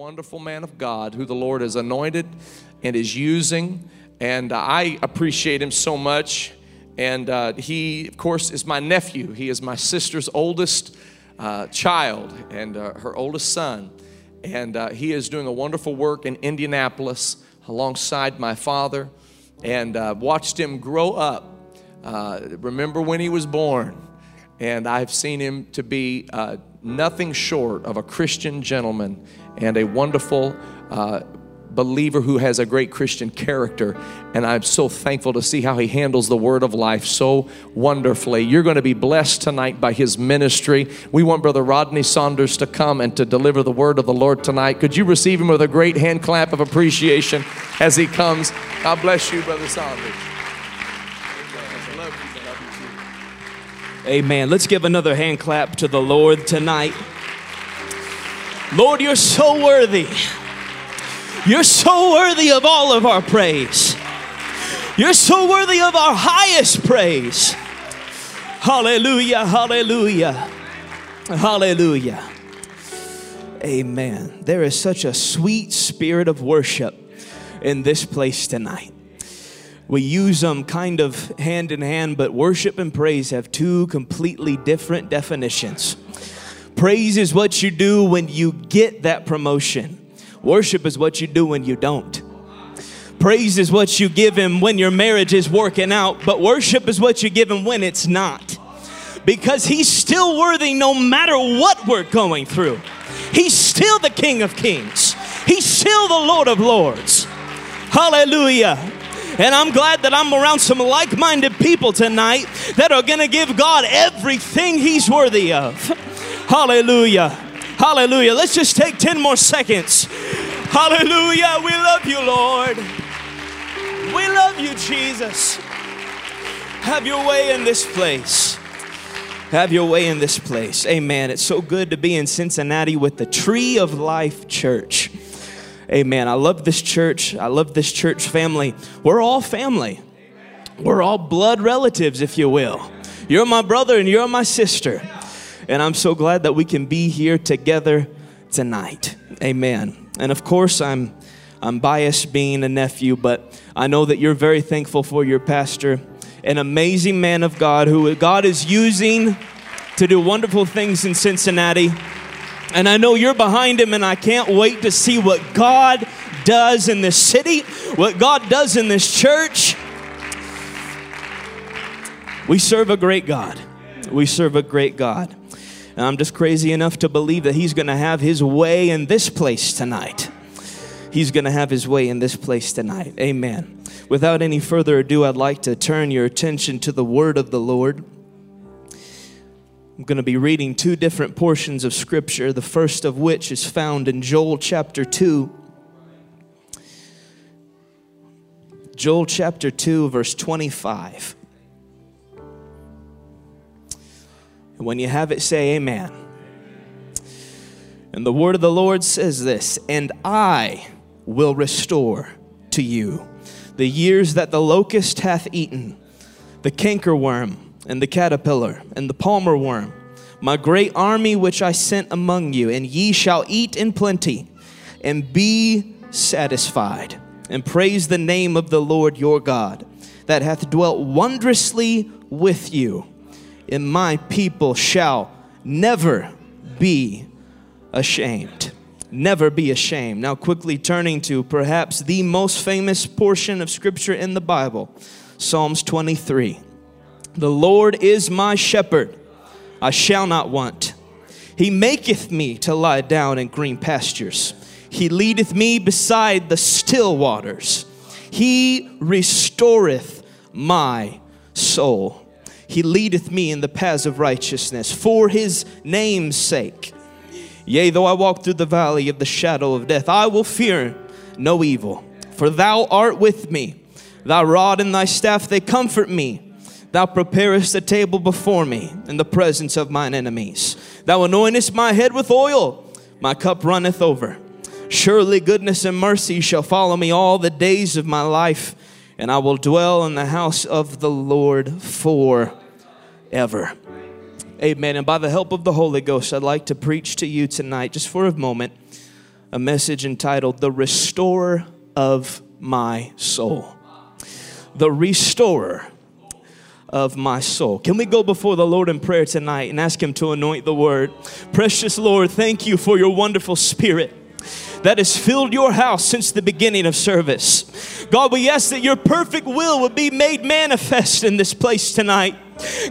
wonderful man of God who the Lord has anointed and is using. And I appreciate him so much. And uh, he, of course, is my nephew. He is my sister's oldest uh, child and uh, her oldest son. And uh, he is doing a wonderful work in Indianapolis alongside my father. And uh, watched him grow up. Uh, remember when he was born? And I've seen him to be nothing short of a Christian gentleman and a wonderful uh, believer who has a great Christian character. And I'm so thankful to see how he handles the word of life so wonderfully. You're going to be blessed tonight by his ministry. We want Brother Rodney Saunders to come and to deliver the word of the Lord tonight. Could you receive him with a great hand clap of appreciation as he comes? God bless you, Brother Saunders. Amen. Let's give another hand clap to the Lord tonight. Lord, you're so worthy. You're so worthy of all of our praise. You're so worthy of our highest praise. Hallelujah, hallelujah, hallelujah. Amen. There is such a sweet spirit of worship in this place tonight. We use them kind of hand in hand, but worship and praise have two completely different definitions. Praise is what you do when you get that promotion. Worship is what you do when you don't. Praise is what you give him when your marriage is working out, but worship is what you give him when it's not. Because he's still worthy no matter what we're going through. He's still the King of Kings, he's still the Lord of Lords. Hallelujah. And I'm glad that I'm around some like minded people tonight that are going to give God everything He's worthy of. Hallelujah. Hallelujah. Let's just take 10 more seconds. Hallelujah. We love you, Lord. We love you, Jesus. Have your way in this place. Have your way in this place. Amen. It's so good to be in Cincinnati with the Tree of Life Church. Amen. I love this church. I love this church family. We're all family. We're all blood relatives, if you will. You're my brother and you're my sister. And I'm so glad that we can be here together tonight. Amen. And of course, I'm I'm biased being a nephew, but I know that you're very thankful for your pastor, an amazing man of God who God is using to do wonderful things in Cincinnati. And I know you're behind him, and I can't wait to see what God does in this city, what God does in this church. We serve a great God. We serve a great God. And I'm just crazy enough to believe that He's going to have His way in this place tonight. He's going to have His way in this place tonight. Amen. Without any further ado, I'd like to turn your attention to the Word of the Lord. I'm going to be reading two different portions of Scripture, the first of which is found in Joel chapter 2. Joel chapter 2, verse 25. And when you have it, say amen. And the word of the Lord says this And I will restore to you the years that the locust hath eaten, the cankerworm, and the caterpillar, and the palmer worm, my great army which I sent among you, and ye shall eat in plenty, and be satisfied, and praise the name of the Lord your God, that hath dwelt wondrously with you and my people shall never be ashamed. Never be ashamed. Now, quickly turning to perhaps the most famous portion of scripture in the Bible Psalms 23. The Lord is my shepherd, I shall not want. He maketh me to lie down in green pastures. He leadeth me beside the still waters. He restoreth my soul. He leadeth me in the paths of righteousness for his name's sake. Yea, though I walk through the valley of the shadow of death, I will fear no evil, for thou art with me. Thy rod and thy staff, they comfort me. Thou preparest a table before me in the presence of mine enemies. Thou anointest my head with oil, my cup runneth over. Surely goodness and mercy shall follow me all the days of my life, and I will dwell in the house of the Lord for ever. Amen. And by the help of the Holy Ghost, I'd like to preach to you tonight, just for a moment, a message entitled The Restorer of My Soul. The Restorer of my soul. Can we go before the Lord in prayer tonight and ask Him to anoint the word? Precious Lord, thank you for your wonderful spirit that has filled your house since the beginning of service. God, we ask that your perfect will would be made manifest in this place tonight.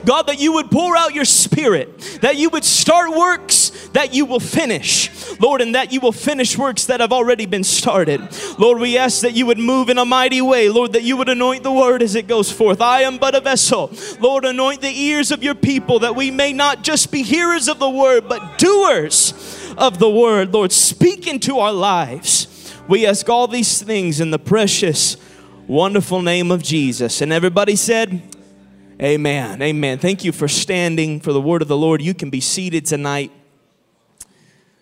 God, that you would pour out your spirit, that you would start works that you will finish, Lord, and that you will finish works that have already been started. Lord, we ask that you would move in a mighty way, Lord, that you would anoint the word as it goes forth. I am but a vessel. Lord, anoint the ears of your people that we may not just be hearers of the word, but doers of the word. Lord, speak into our lives. We ask all these things in the precious, wonderful name of Jesus. And everybody said, Amen. Amen. Thank you for standing for the word of the Lord. You can be seated tonight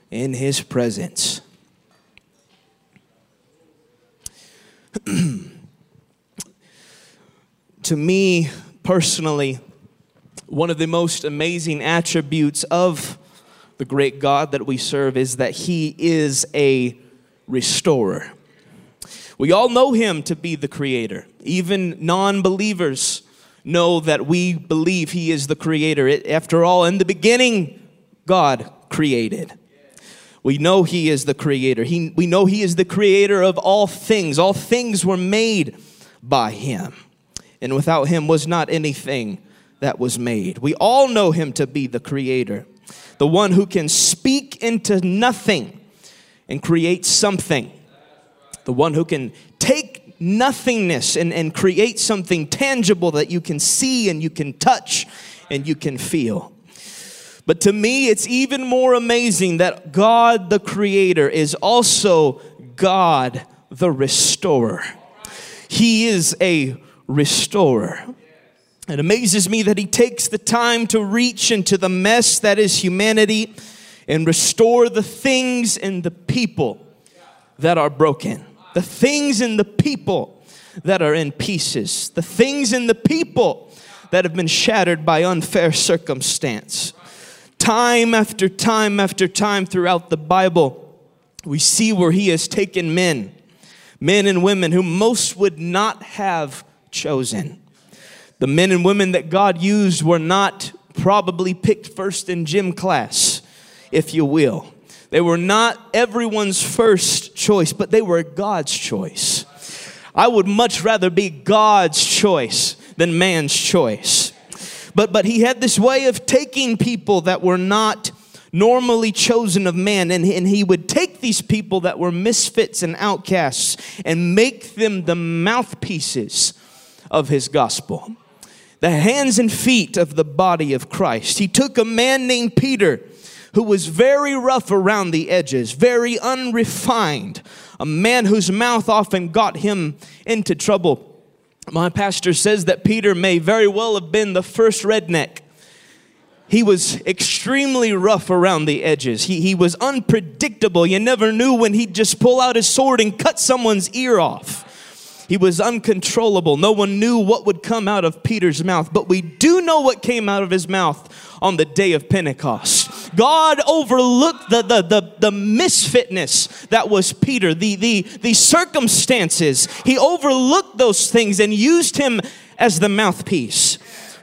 in his presence. to me personally, one of the most amazing attributes of the great God that we serve is that he is a restorer. We all know him to be the creator. Even non believers know that we believe he is the creator. It, after all, in the beginning, God created. We know He is the creator. He, we know He is the creator of all things. All things were made by Him. And without Him was not anything that was made. We all know Him to be the creator, the one who can speak into nothing and create something, the one who can take nothingness and, and create something tangible that you can see and you can touch and you can feel. But to me, it's even more amazing that God the Creator is also God the Restorer. He is a restorer. It amazes me that He takes the time to reach into the mess that is humanity and restore the things and the people that are broken, the things and the people that are in pieces, the things and the people that have been shattered by unfair circumstance. Time after time after time throughout the Bible, we see where He has taken men, men and women who most would not have chosen. The men and women that God used were not probably picked first in gym class, if you will. They were not everyone's first choice, but they were God's choice. I would much rather be God's choice than man's choice. But, but he had this way of taking people that were not normally chosen of man, and, and he would take these people that were misfits and outcasts and make them the mouthpieces of his gospel, the hands and feet of the body of Christ. He took a man named Peter who was very rough around the edges, very unrefined, a man whose mouth often got him into trouble. My pastor says that Peter may very well have been the first redneck. He was extremely rough around the edges. He, he was unpredictable. You never knew when he'd just pull out his sword and cut someone's ear off. He was uncontrollable. No one knew what would come out of Peter's mouth, but we do know what came out of his mouth on the day of Pentecost. God overlooked the, the, the, the misfitness that was Peter, the, the, the circumstances. He overlooked those things and used him as the mouthpiece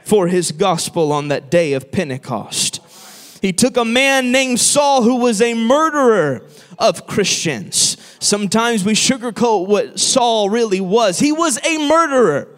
for his gospel on that day of Pentecost. He took a man named Saul who was a murderer of Christians. Sometimes we sugarcoat what Saul really was. He was a murderer.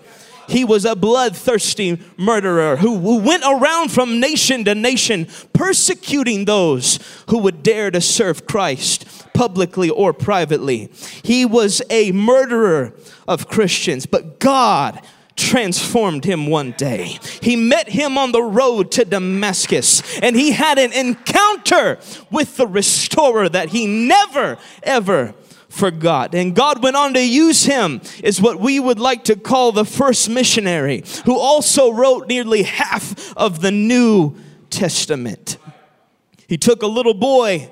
He was a bloodthirsty murderer who, who went around from nation to nation persecuting those who would dare to serve Christ publicly or privately. He was a murderer of Christians, but God transformed him one day. He met him on the road to Damascus and he had an encounter with the restorer that he never ever forgot. And God went on to use him is what we would like to call the first missionary who also wrote nearly half of the New Testament. He took a little boy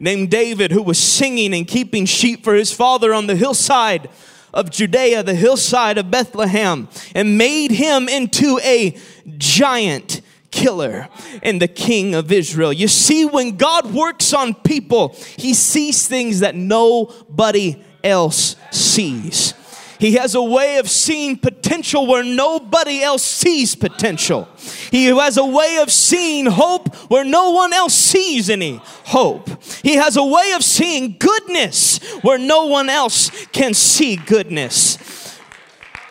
named David who was singing and keeping sheep for his father on the hillside of Judea, the hillside of Bethlehem, and made him into a giant killer and the king of Israel. You see, when God works on people, he sees things that nobody else sees. He has a way of seeing potential where nobody else sees potential. He has a way of seeing hope where no one else sees any hope. He has a way of seeing goodness where no one else can see goodness.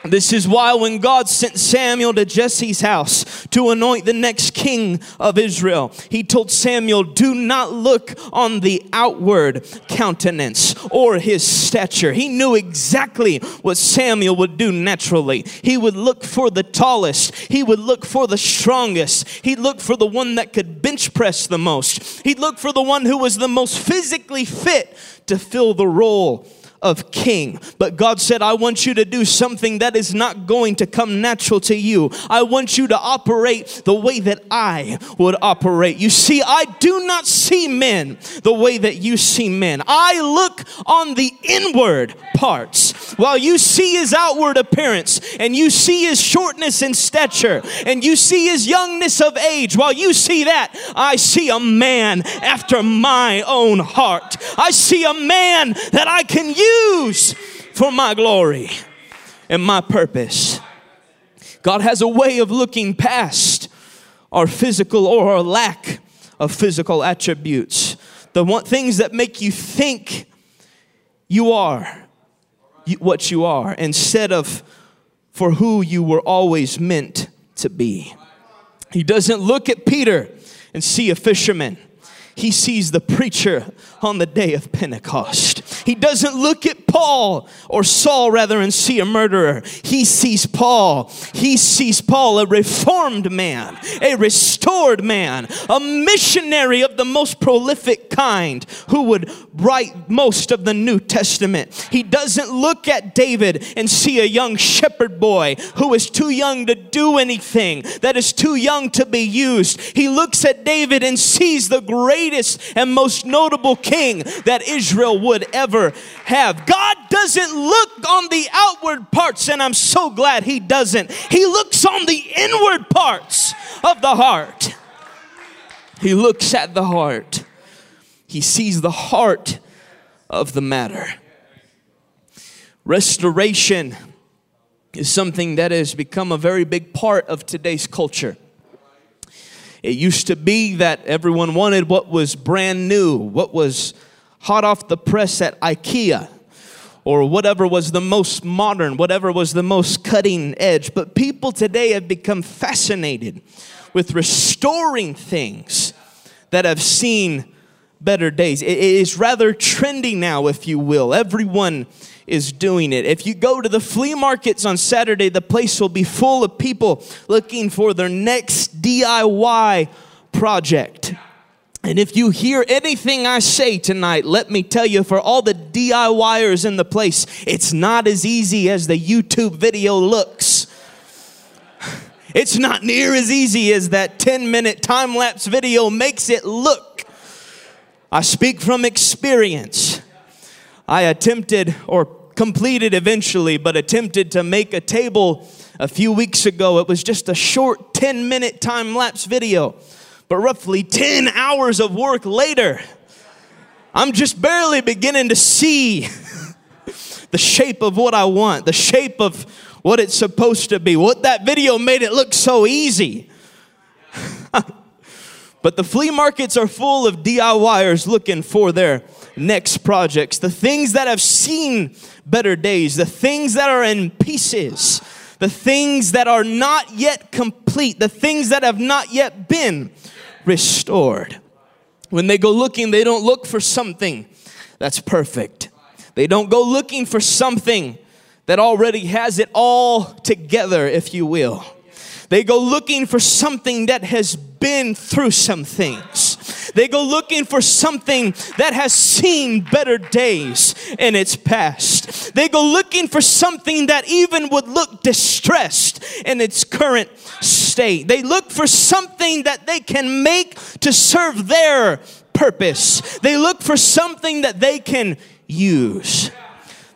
This is why when God sent Samuel to Jesse's house to anoint the next king of Israel, he told Samuel, Do not look on the outward countenance or his stature. He knew exactly what Samuel would do naturally. He would look for the tallest, he would look for the strongest, he'd look for the one that could bench press the most, he'd look for the one who was the most physically fit to fill the role of king. But God said, I want you to do something that is not going to come natural to you. I want you to operate the way that I would operate. You see, I do not see men the way that you see men. I look on the inward parts while you see his outward appearance and you see his shortness in stature and you see his youngness of age. While you see that, I see a man after my own heart. I see a man that I can use use for my glory and my purpose. God has a way of looking past our physical or our lack of physical attributes. The one, things that make you think you are what you are instead of for who you were always meant to be. He doesn't look at Peter and see a fisherman he sees the preacher on the day of Pentecost. He doesn't look at Paul or Saul rather and see a murderer. He sees Paul. He sees Paul, a reformed man, a restored man, a missionary of the most prolific kind who would write most of the New Testament. He doesn't look at David and see a young shepherd boy who is too young to do anything, that is too young to be used. He looks at David and sees the greatest and most notable king that Israel would ever have. God doesn't look on the outward parts, and I'm so glad He doesn't. He looks on the inward parts of the heart. He looks at the heart, He sees the heart of the matter. Restoration is something that has become a very big part of today's culture. It used to be that everyone wanted what was brand new, what was hot off the press at IKEA, or whatever was the most modern, whatever was the most cutting edge. But people today have become fascinated with restoring things that have seen better days. It is rather trendy now, if you will. Everyone is doing it. If you go to the flea markets on Saturday, the place will be full of people looking for their next DIY project. And if you hear anything I say tonight, let me tell you for all the DIYers in the place, it's not as easy as the YouTube video looks. It's not near as easy as that 10 minute time lapse video makes it look. I speak from experience. I attempted or completed eventually, but attempted to make a table a few weeks ago. It was just a short 10 minute time lapse video, but roughly 10 hours of work later, I'm just barely beginning to see the shape of what I want, the shape of what it's supposed to be. What that video made it look so easy. but the flea markets are full of DIYers looking for their next projects, the things that have seen better days, the things that are in pieces, the things that are not yet complete, the things that have not yet been restored. When they go looking, they don't look for something that's perfect. They don't go looking for something that already has it all together, if you will. They go looking for something that has been through some things. They go looking for something that has seen better days in its past. They go looking for something that even would look distressed in its current state. They look for something that they can make to serve their purpose. They look for something that they can use.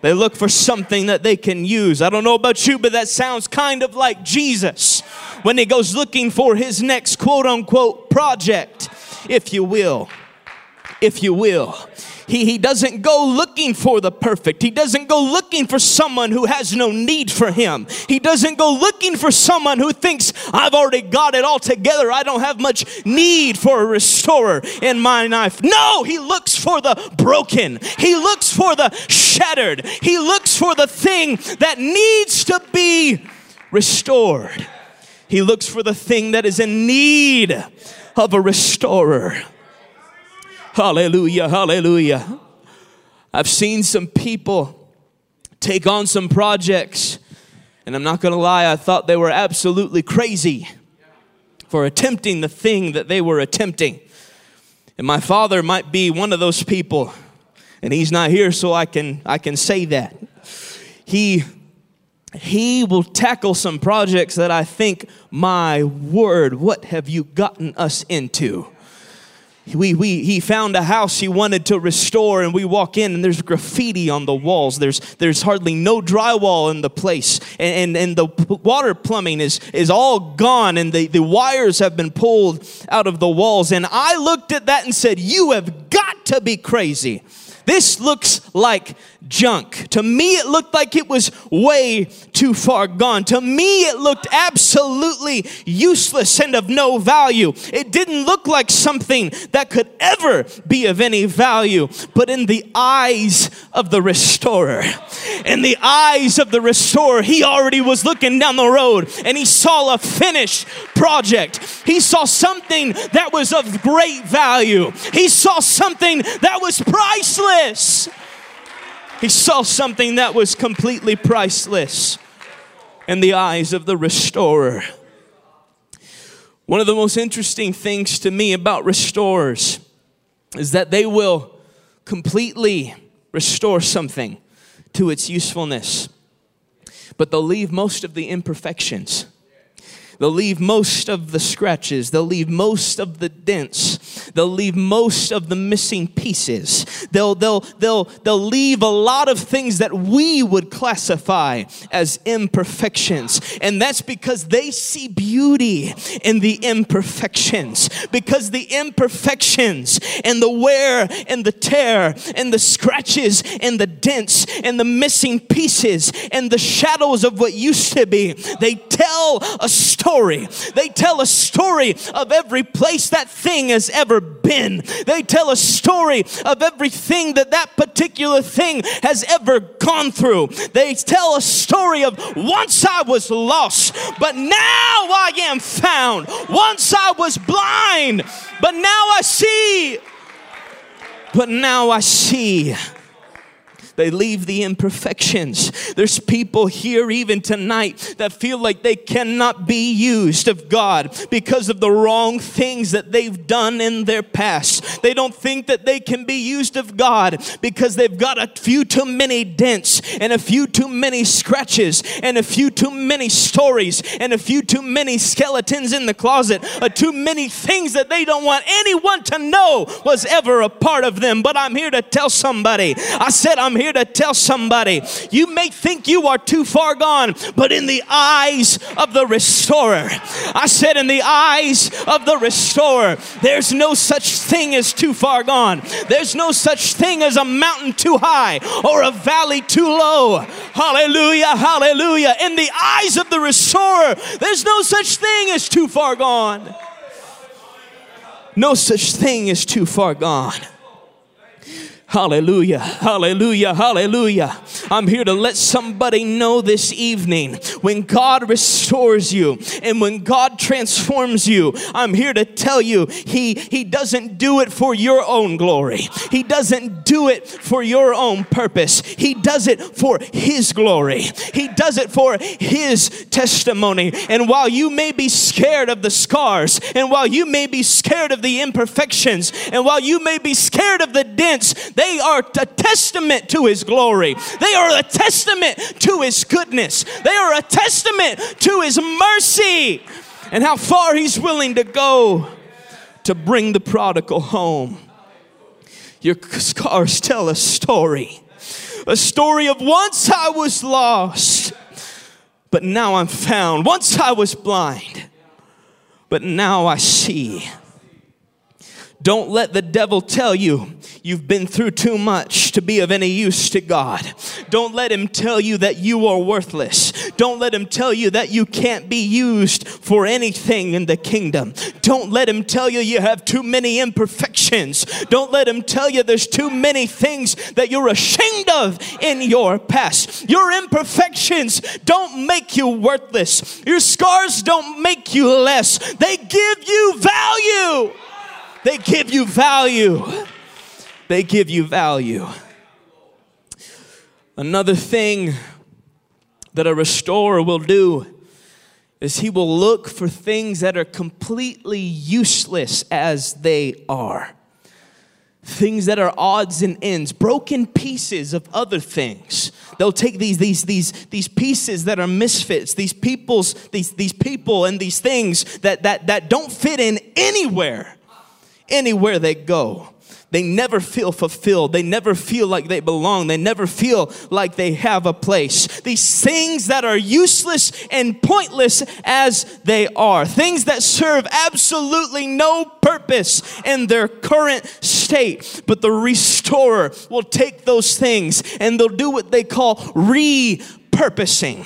They look for something that they can use. I don't know about you, but that sounds kind of like Jesus when he goes looking for his next quote unquote project, if you will. If you will. He, he doesn't go looking for the perfect. He doesn't go looking for someone who has no need for him. He doesn't go looking for someone who thinks, I've already got it all together. I don't have much need for a restorer in my life. No, he looks for the broken. He looks for the shattered. He looks for the thing that needs to be restored. He looks for the thing that is in need of a restorer. Hallelujah, hallelujah. I've seen some people take on some projects, and I'm not gonna lie, I thought they were absolutely crazy for attempting the thing that they were attempting. And my father might be one of those people, and he's not here, so I can I can say that. He he will tackle some projects that I think, my word, what have you gotten us into? We, we, he found a house he wanted to restore and we walk in and there's graffiti on the walls. There's, there's hardly no drywall in the place. And, and, and the water plumbing is, is all gone and the, the wires have been pulled out of the walls. And i looked at that and said you have got to be crazy this looks like junk. To me, it looked like it was way too far gone. To me, it looked absolutely useless and of no value. It didn't look like something that could ever be of any value. But in the eyes of the restorer, in the eyes of the restorer, he already was looking down the road and he saw a finished project. He saw something that was of great value. He saw something that was priceless. He saw something that was completely priceless in the eyes of the restorer. One of the most interesting things to me about restorers is that they will completely restore something to its usefulness, but they'll leave most of the imperfections. They'll leave most of the scratches. They'll leave most of the dents. They'll leave most of the missing pieces. They'll, they'll, they'll, they'll leave a lot of things that we would classify as imperfections. And that's because they see beauty in the imperfections. Because the imperfections and the wear and the tear and the scratches and the dents and the missing pieces and the shadows of what used to be, they tell a story story. They tell a story of every place that thing has ever been. They tell a story of everything that that particular thing has ever gone through. They tell a story of once I was lost, but now I am found. Once I was blind, but now I see. But now I see. They leave the imperfections. There's people here even tonight that feel like they cannot be used of God because of the wrong things that they've done in their past. They don't think that they can be used of God because they've got a few too many dents and a few too many scratches and a few too many stories and a few too many skeletons in the closet, uh, too many things that they don't want anyone to know was ever a part of them. But I'm here to tell somebody. I said, I'm here here to tell somebody you may think you are too far gone, but in the eyes of the restorer, I said, in the eyes of the restorer, there's no such thing as too far gone. There's no such thing as a mountain too high or a valley too low. Hallelujah, hallelujah. In the eyes of the restorer, there's no such thing as too far gone. No such thing as too far gone. Hallelujah, hallelujah, hallelujah. I'm here to let somebody know this evening when God restores you and when God transforms you, I'm here to tell you He, he doesn't do it for your own glory, He doesn't do it for your own purpose. He does it for His glory, He does it for His testimony. And while you may be scared of the scars, and while you may be scared of the imperfections, and while you may be scared of the dents, they are a testament to His glory. They are a testament to His goodness. They are a testament to His mercy and how far He's willing to go to bring the prodigal home. Your scars tell a story A story of once I was lost, but now I'm found. Once I was blind, but now I see. Don't let the devil tell you you've been through too much to be of any use to God. Don't let him tell you that you are worthless. Don't let him tell you that you can't be used for anything in the kingdom. Don't let him tell you you have too many imperfections. Don't let him tell you there's too many things that you're ashamed of in your past. Your imperfections don't make you worthless. Your scars don't make you less. They give you value. They give you value. They give you value. Another thing that a restorer will do is he will look for things that are completely useless as they are. Things that are odds and ends, broken pieces of other things. They'll take these, these, these, these pieces that are misfits, these people's, these, these people and these things that, that, that don't fit in anywhere anywhere they go. They never feel fulfilled. They never feel like they belong. They never feel like they have a place. These things that are useless and pointless as they are, things that serve absolutely no purpose in their current state. But the restorer will take those things and they'll do what they call repurposing.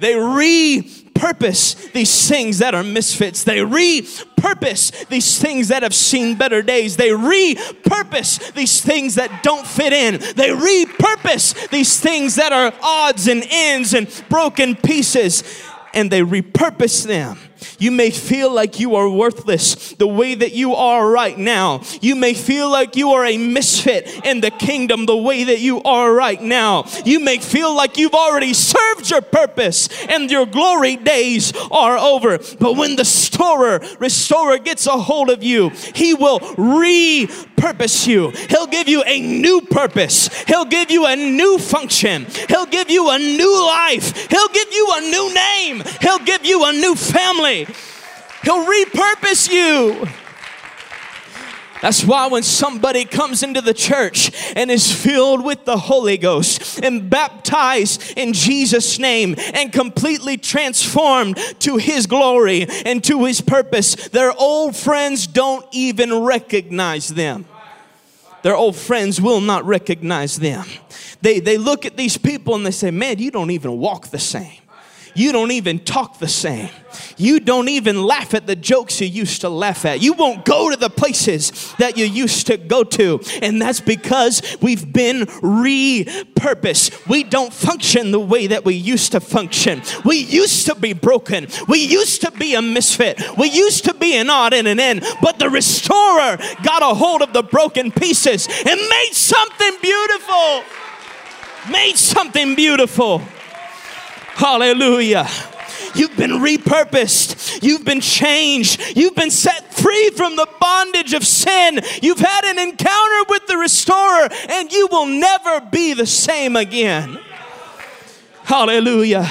They re repurpose these things that are misfits. They repurpose these things that have seen better days. They repurpose these things that don't fit in. They repurpose these things that are odds and ends and broken pieces. And they repurpose them you may feel like you are worthless the way that you are right now. You may feel like you are a misfit in the kingdom the way that you are right now. You may feel like you've already served your purpose and your glory days are over. But when the storer, restorer gets a hold of you, he will repurpose you. He'll give you a new purpose. He'll give you a new function. He'll give you a new life. He'll give you a new name. He'll give you a new family. He'll repurpose you. That's why when somebody comes into the church and is filled with the Holy Ghost and baptized in Jesus' name and completely transformed to His glory and to His purpose, their old friends don't even recognize them. Their old friends will not recognize them. They, they look at these people and they say, Man, you don't even walk the same. You don't even talk the same. You don't even laugh at the jokes you used to laugh at. You won't go to the places that you used to go to. And that's because we've been repurposed. We don't function the way that we used to function. We used to be broken. We used to be a misfit. We used to be an odd and an end. But the restorer got a hold of the broken pieces and made something beautiful. Made something beautiful. Hallelujah. You've been repurposed. You've been changed. You've been set free from the bondage of sin. You've had an encounter with the restorer, and you will never be the same again. Hallelujah.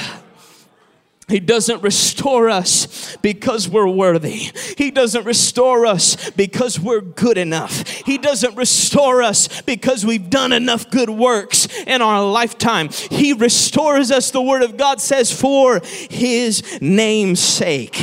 He doesn't restore us because we're worthy. He doesn't restore us because we're good enough. He doesn't restore us because we've done enough good works in our lifetime. He restores us, the Word of God says, for His name's sake.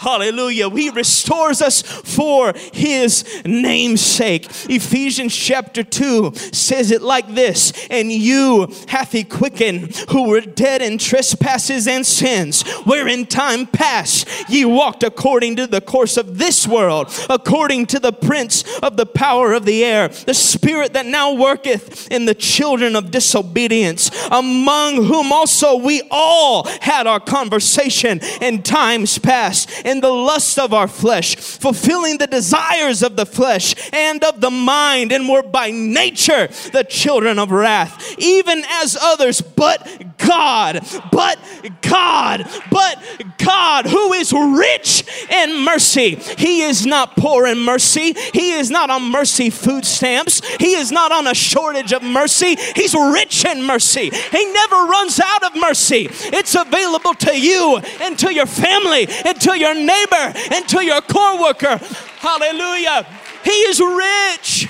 Hallelujah. He restores us for his name's sake. Ephesians chapter 2 says it like this And you hath he quickened who were dead in trespasses and sins, where in time past ye walked according to the course of this world, according to the prince of the power of the air, the spirit that now worketh in the children of disobedience, among whom also we all had our conversation in times past in the lust of our flesh, fulfilling the desires of the flesh and of the mind, and were by nature the children of wrath, even as others, but God, but God, but God, who is rich in mercy. He is not poor in mercy. He is not on mercy food stamps. He is not on a shortage of mercy. He's rich in mercy. He never runs out of mercy. It's available to you and to your family and to your neighbor and to your co-worker. Hallelujah. He is rich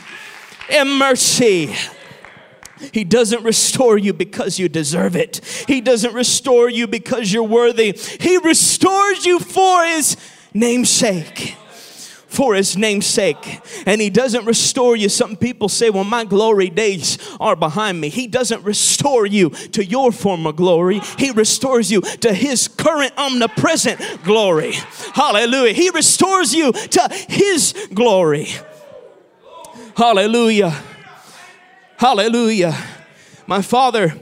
in mercy. He doesn't restore you because you deserve it. He doesn't restore you because you're worthy. He restores you for His namesake for his name's sake. And he doesn't restore you. Some people say, well, my glory days are behind me. He doesn't restore you to your former glory. He restores you to his current omnipresent glory. Hallelujah. He restores you to his glory. Hallelujah. Hallelujah. My father,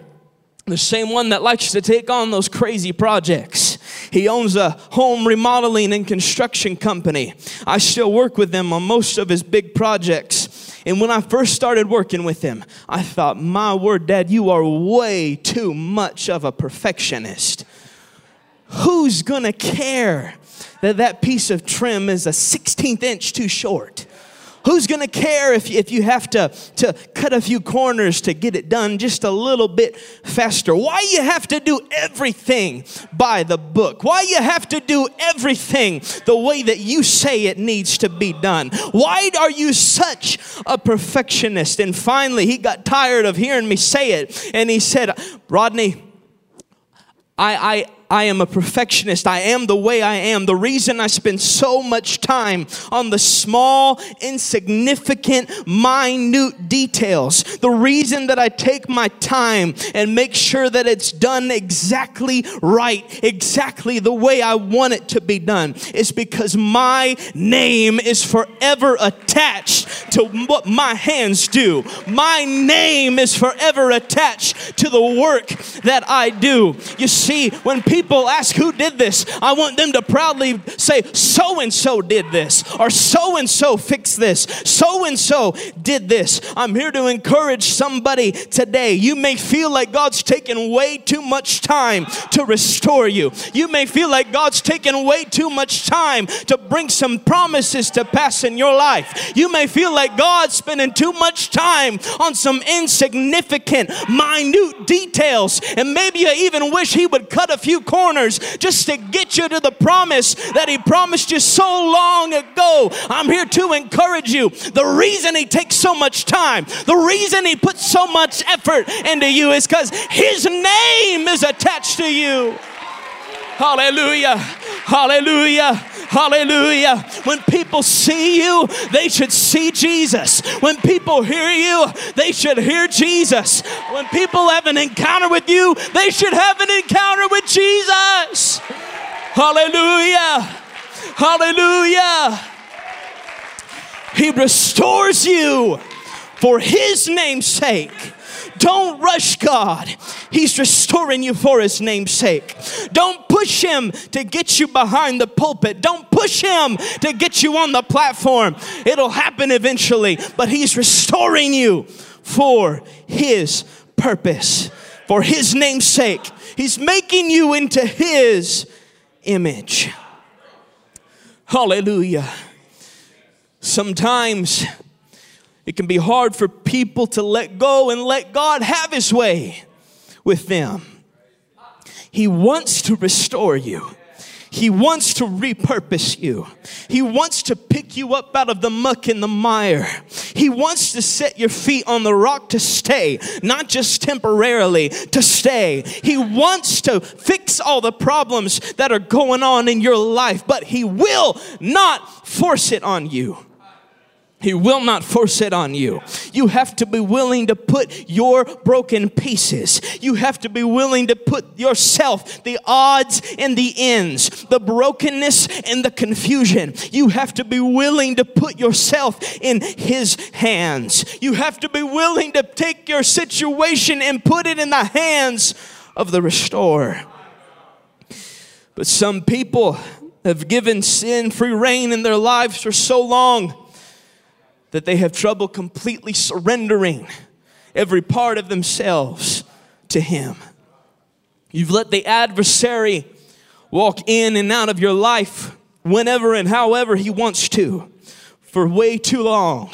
the same one that likes to take on those crazy projects he owns a home remodeling and construction company. I still work with him on most of his big projects. And when I first started working with him, I thought, my word, Dad, you are way too much of a perfectionist. Who's gonna care that that piece of trim is a 16th inch too short? Who's going to care if, if you have to, to cut a few corners to get it done just a little bit faster? Why you have to do everything by the book? Why you have to do everything the way that you say it needs to be done? Why are you such a perfectionist? And finally, he got tired of hearing me say it and he said, Rodney, I, I, I am a perfectionist. I am the way I am. The reason I spend so much time on the small, insignificant, minute details, the reason that I take my time and make sure that it's done exactly right, exactly the way I want it to be done, is because my name is forever attached to what my hands do. My name is forever attached to the work that I do. You see, when people people ask who did this, I want them to proudly say, so and so did this, or so and so fixed this, so and so did this. I'm here to encourage somebody today. You may feel like God's taken way too much time to restore you. You may feel like God's taken way too much time to bring some promises to pass in your life. You may feel like God's spending too much time on some insignificant, minute details, and maybe you even wish He would cut a few corners just to get you to the promise that He promised you so long ago. I'm here to encourage you. The reason He takes so much time, the reason He puts so much effort into you is because His name is attached to you. Hallelujah. Hallelujah. Hallelujah. When people see you, they should see Jesus. When people hear you, they should hear Jesus. When people have an encounter with you, they should have an encounter with Jesus. Hallelujah. Hallelujah. He restores you for his name's sake. Don't rush God. He's restoring you for His name's sake. Don't push Him to get you behind the pulpit. Don't push Him to get you on the platform. It'll happen eventually, but He's restoring you for His purpose, for His name's sake. He's making you into His image. Hallelujah. Sometimes it can be hard for people to let go and let God have His way with them. He wants to restore you. He wants to repurpose you. He wants to pick you up out of the muck and the mire. He wants to set your feet on the rock to stay, not just temporarily, to stay. He wants to fix all the problems that are going on in your life, but He will not force it on you. He will not force it on you. You have to be willing to put your broken pieces. You have to be willing to put yourself, the odds and the ends, the brokenness and the confusion. You have to be willing to put yourself in His hands. You have to be willing to take your situation and put it in the hands of the restorer. But some people have given sin free reign in their lives for so long that they have trouble completely surrendering every part of themselves to Him. You've let the adversary walk in and out of your life whenever and however he wants to for way too long.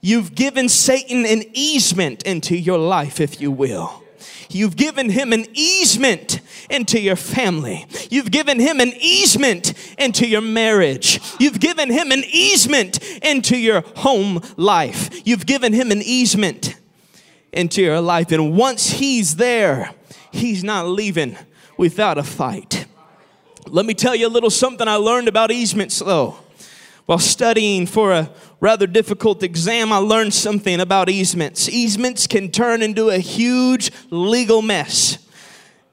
You've given Satan an easement into your life, if you will. You've given him an easement into your family. You've given him an easement into your marriage. You've given him an easement into your home life. You've given him an easement into your life. And once He's there, He's not leaving without a fight. Let me tell you a little something I learned about easements, though. While studying for a rather difficult exam, I learned something about easements. Easements can turn into a huge legal mess.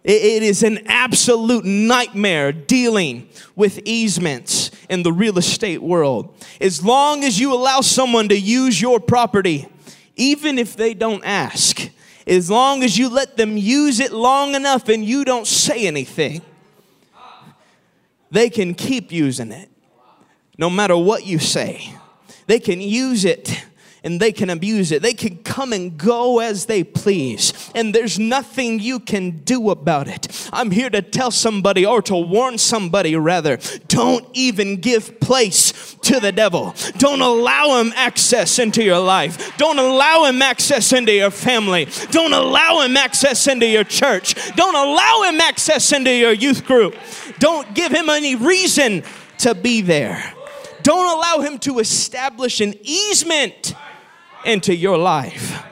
It is an absolute nightmare dealing with easements in the real estate world. As long as you allow someone to use your property, even if they don't ask, as long as you let them use it long enough and you don't say anything, they can keep using it no matter what you say. They can use it and they can abuse it. They can come and go as they please, and there's nothing you can do about it. I'm here to tell somebody or to warn somebody, rather, don't even give place to the devil. Don't allow him access into your life. Don't allow him access into your family. Don't allow him access into your church. Don't allow him access into your youth group. Don't give him any reason to be there. Don't allow him to establish an easement into your life.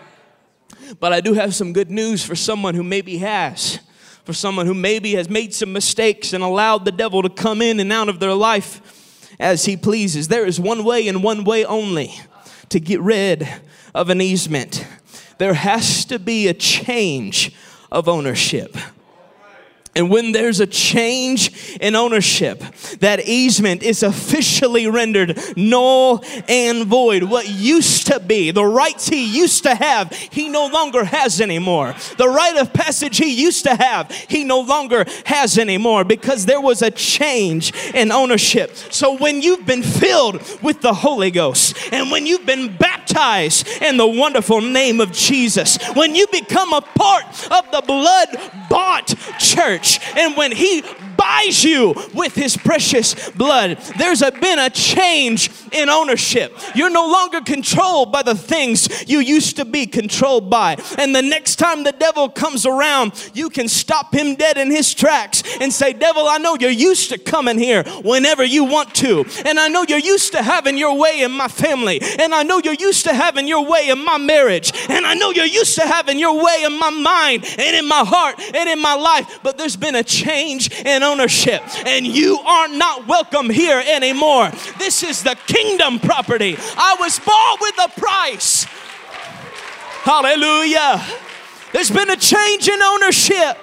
But I do have some good news for someone who maybe has, for someone who maybe has made some mistakes and allowed the devil to come in and out of their life as he pleases. There is one way and one way only to get rid of an easement. There has to be a change of ownership. And when there's a change in ownership, that easement is officially rendered null and void. What used to be, the rights he used to have, he no longer has anymore. The right of passage he used to have, he no longer has anymore because there was a change in ownership. So when you've been filled with the Holy Ghost and when you've been baptized in the wonderful name of Jesus, when you become a part of the blood bought church, church. And when He buys you with His precious blood, there's a, been a change in ownership. You're no longer controlled by the things you used to be controlled by. And the next time the devil comes around, you can stop him dead in his tracks and say, Devil, I know you're used to coming here whenever you want to. And I know you're used to having your way in my family. And I know you're used to having your way in my marriage. And I know you're used to having your way in my mind and in my heart and in my life. But there's been a change in ownership. And you are not welcome here anymore. This is the kingdom property. I was bought with a price. Hallelujah. There's been a change in ownership.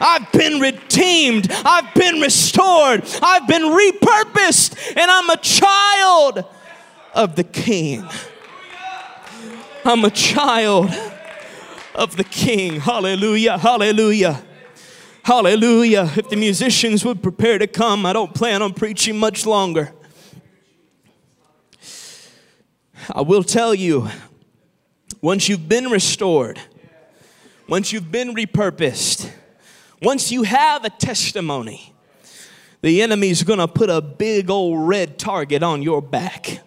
I've been redeemed. I've been restored. I've been repurposed. And I'm a child of the King. I'm a child of the King. Hallelujah. Hallelujah. Hallelujah. If the musicians would prepare to come, I don't plan on preaching much longer. I will tell you, once you've been restored, once you've been repurposed, once you have a testimony, the enemy's gonna put a big old red target on your back.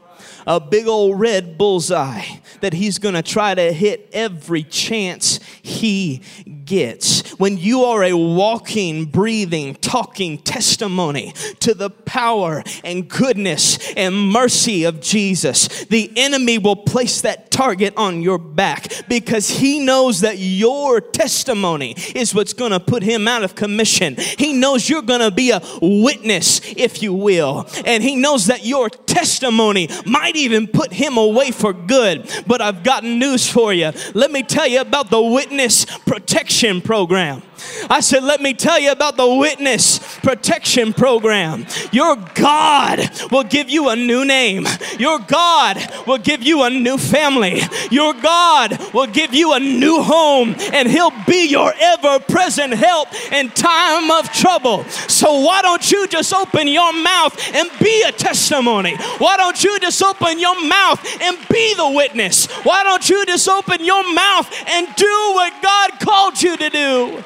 A big old red bullseye that he's gonna try to hit every chance he gets. When you are a walking, breathing, talking testimony to the power and goodness and mercy of Jesus, the enemy will place that target on your back because he knows that your testimony is what's going to put him out of commission. He knows you're going to be a witness, if you will, and he knows that your testimony might even put him away for good. But I've got news for you. Let me tell you about the witness protection program. I said, let me tell you about the witness protection program. Your God will give you a new name. Your God will give you a new family. Your God will give you a new home, and He'll be your ever present help in time of trouble. So, why don't you just open your mouth and be a testimony? Why don't you just open your mouth and be the witness? Why don't you just open your mouth and do what God called you to do?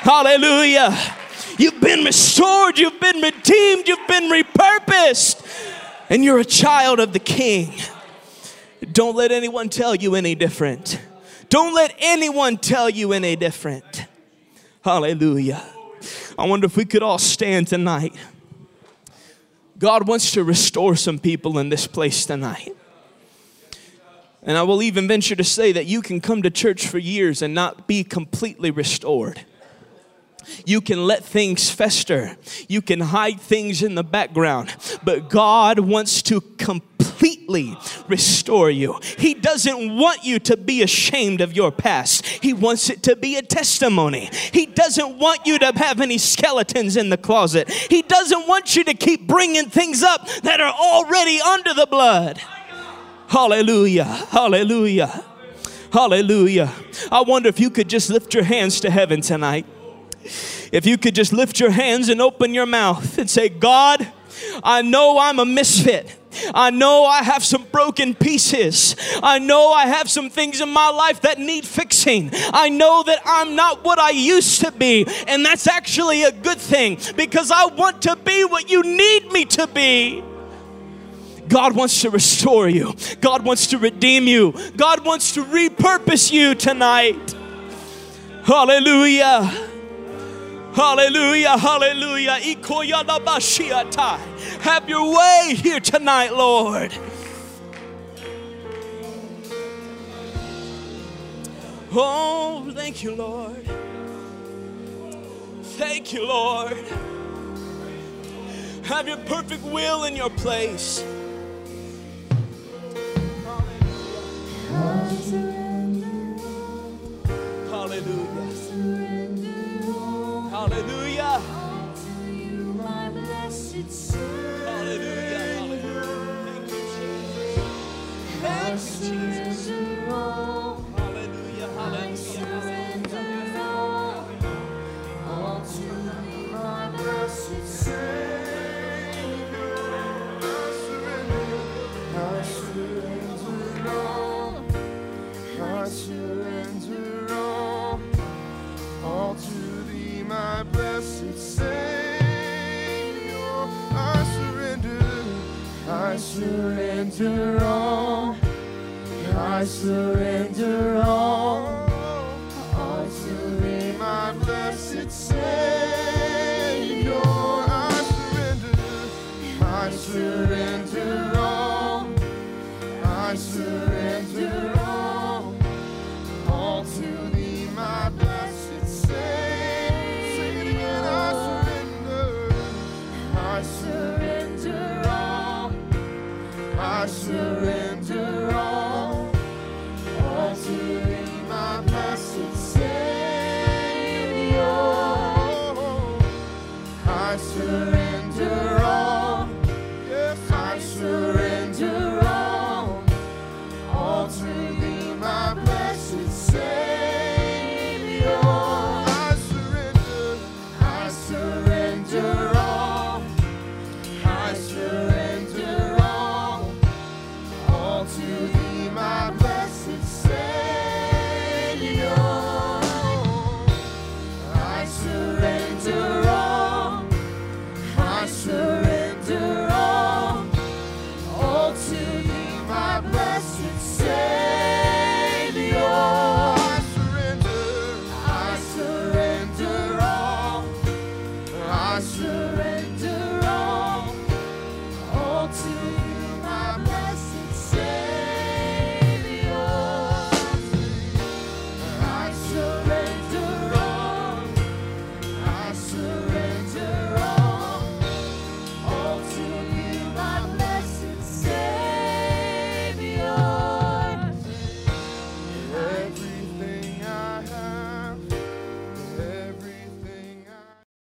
Hallelujah. You've been restored, you've been redeemed, you've been repurposed, and you're a child of the King. Don't let anyone tell you any different. Don't let anyone tell you any different. Hallelujah. I wonder if we could all stand tonight. God wants to restore some people in this place tonight. And I will even venture to say that you can come to church for years and not be completely restored. You can let things fester. You can hide things in the background. But God wants to completely restore you. He doesn't want you to be ashamed of your past. He wants it to be a testimony. He doesn't want you to have any skeletons in the closet. He doesn't want you to keep bringing things up that are already under the blood. Hallelujah. Hallelujah. Hallelujah. I wonder if you could just lift your hands to heaven tonight. If you could just lift your hands and open your mouth and say, God, I know I'm a misfit. I know I have some broken pieces. I know I have some things in my life that need fixing. I know that I'm not what I used to be. And that's actually a good thing because I want to be what you need me to be. God wants to restore you. God wants to redeem you. God wants to repurpose you tonight. Hallelujah. Hallelujah. Hallelujah. Have your way here tonight, Lord. Oh, thank you, Lord. Thank you, Lord. Have your perfect will in your place. Hallelujah.